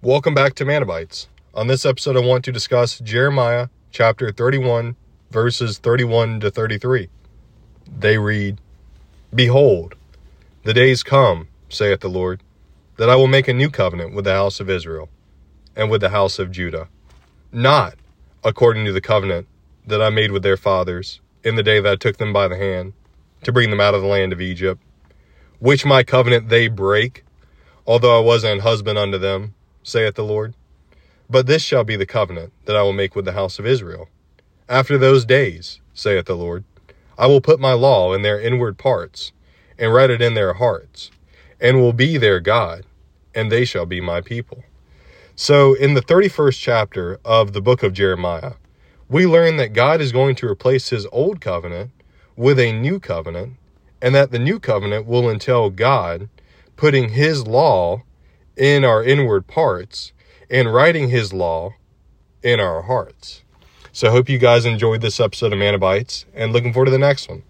Welcome back to Manabites. On this episode, I want to discuss Jeremiah chapter 31, verses 31 to 33. They read, Behold, the days come, saith the Lord, that I will make a new covenant with the house of Israel and with the house of Judah, not according to the covenant that I made with their fathers in the day that I took them by the hand to bring them out of the land of Egypt, which my covenant they break, although I was an husband unto them saith the Lord. But this shall be the covenant that I will make with the house of Israel. After those days, saith the Lord, I will put my law in their inward parts, and write it in their hearts, and will be their God, and they shall be my people. So, in the 31st chapter of the book of Jeremiah, we learn that God is going to replace his old covenant with a new covenant, and that the new covenant will entail God putting his law in our inward parts and writing his law in our hearts. So I hope you guys enjoyed this episode of Manabites and looking forward to the next one.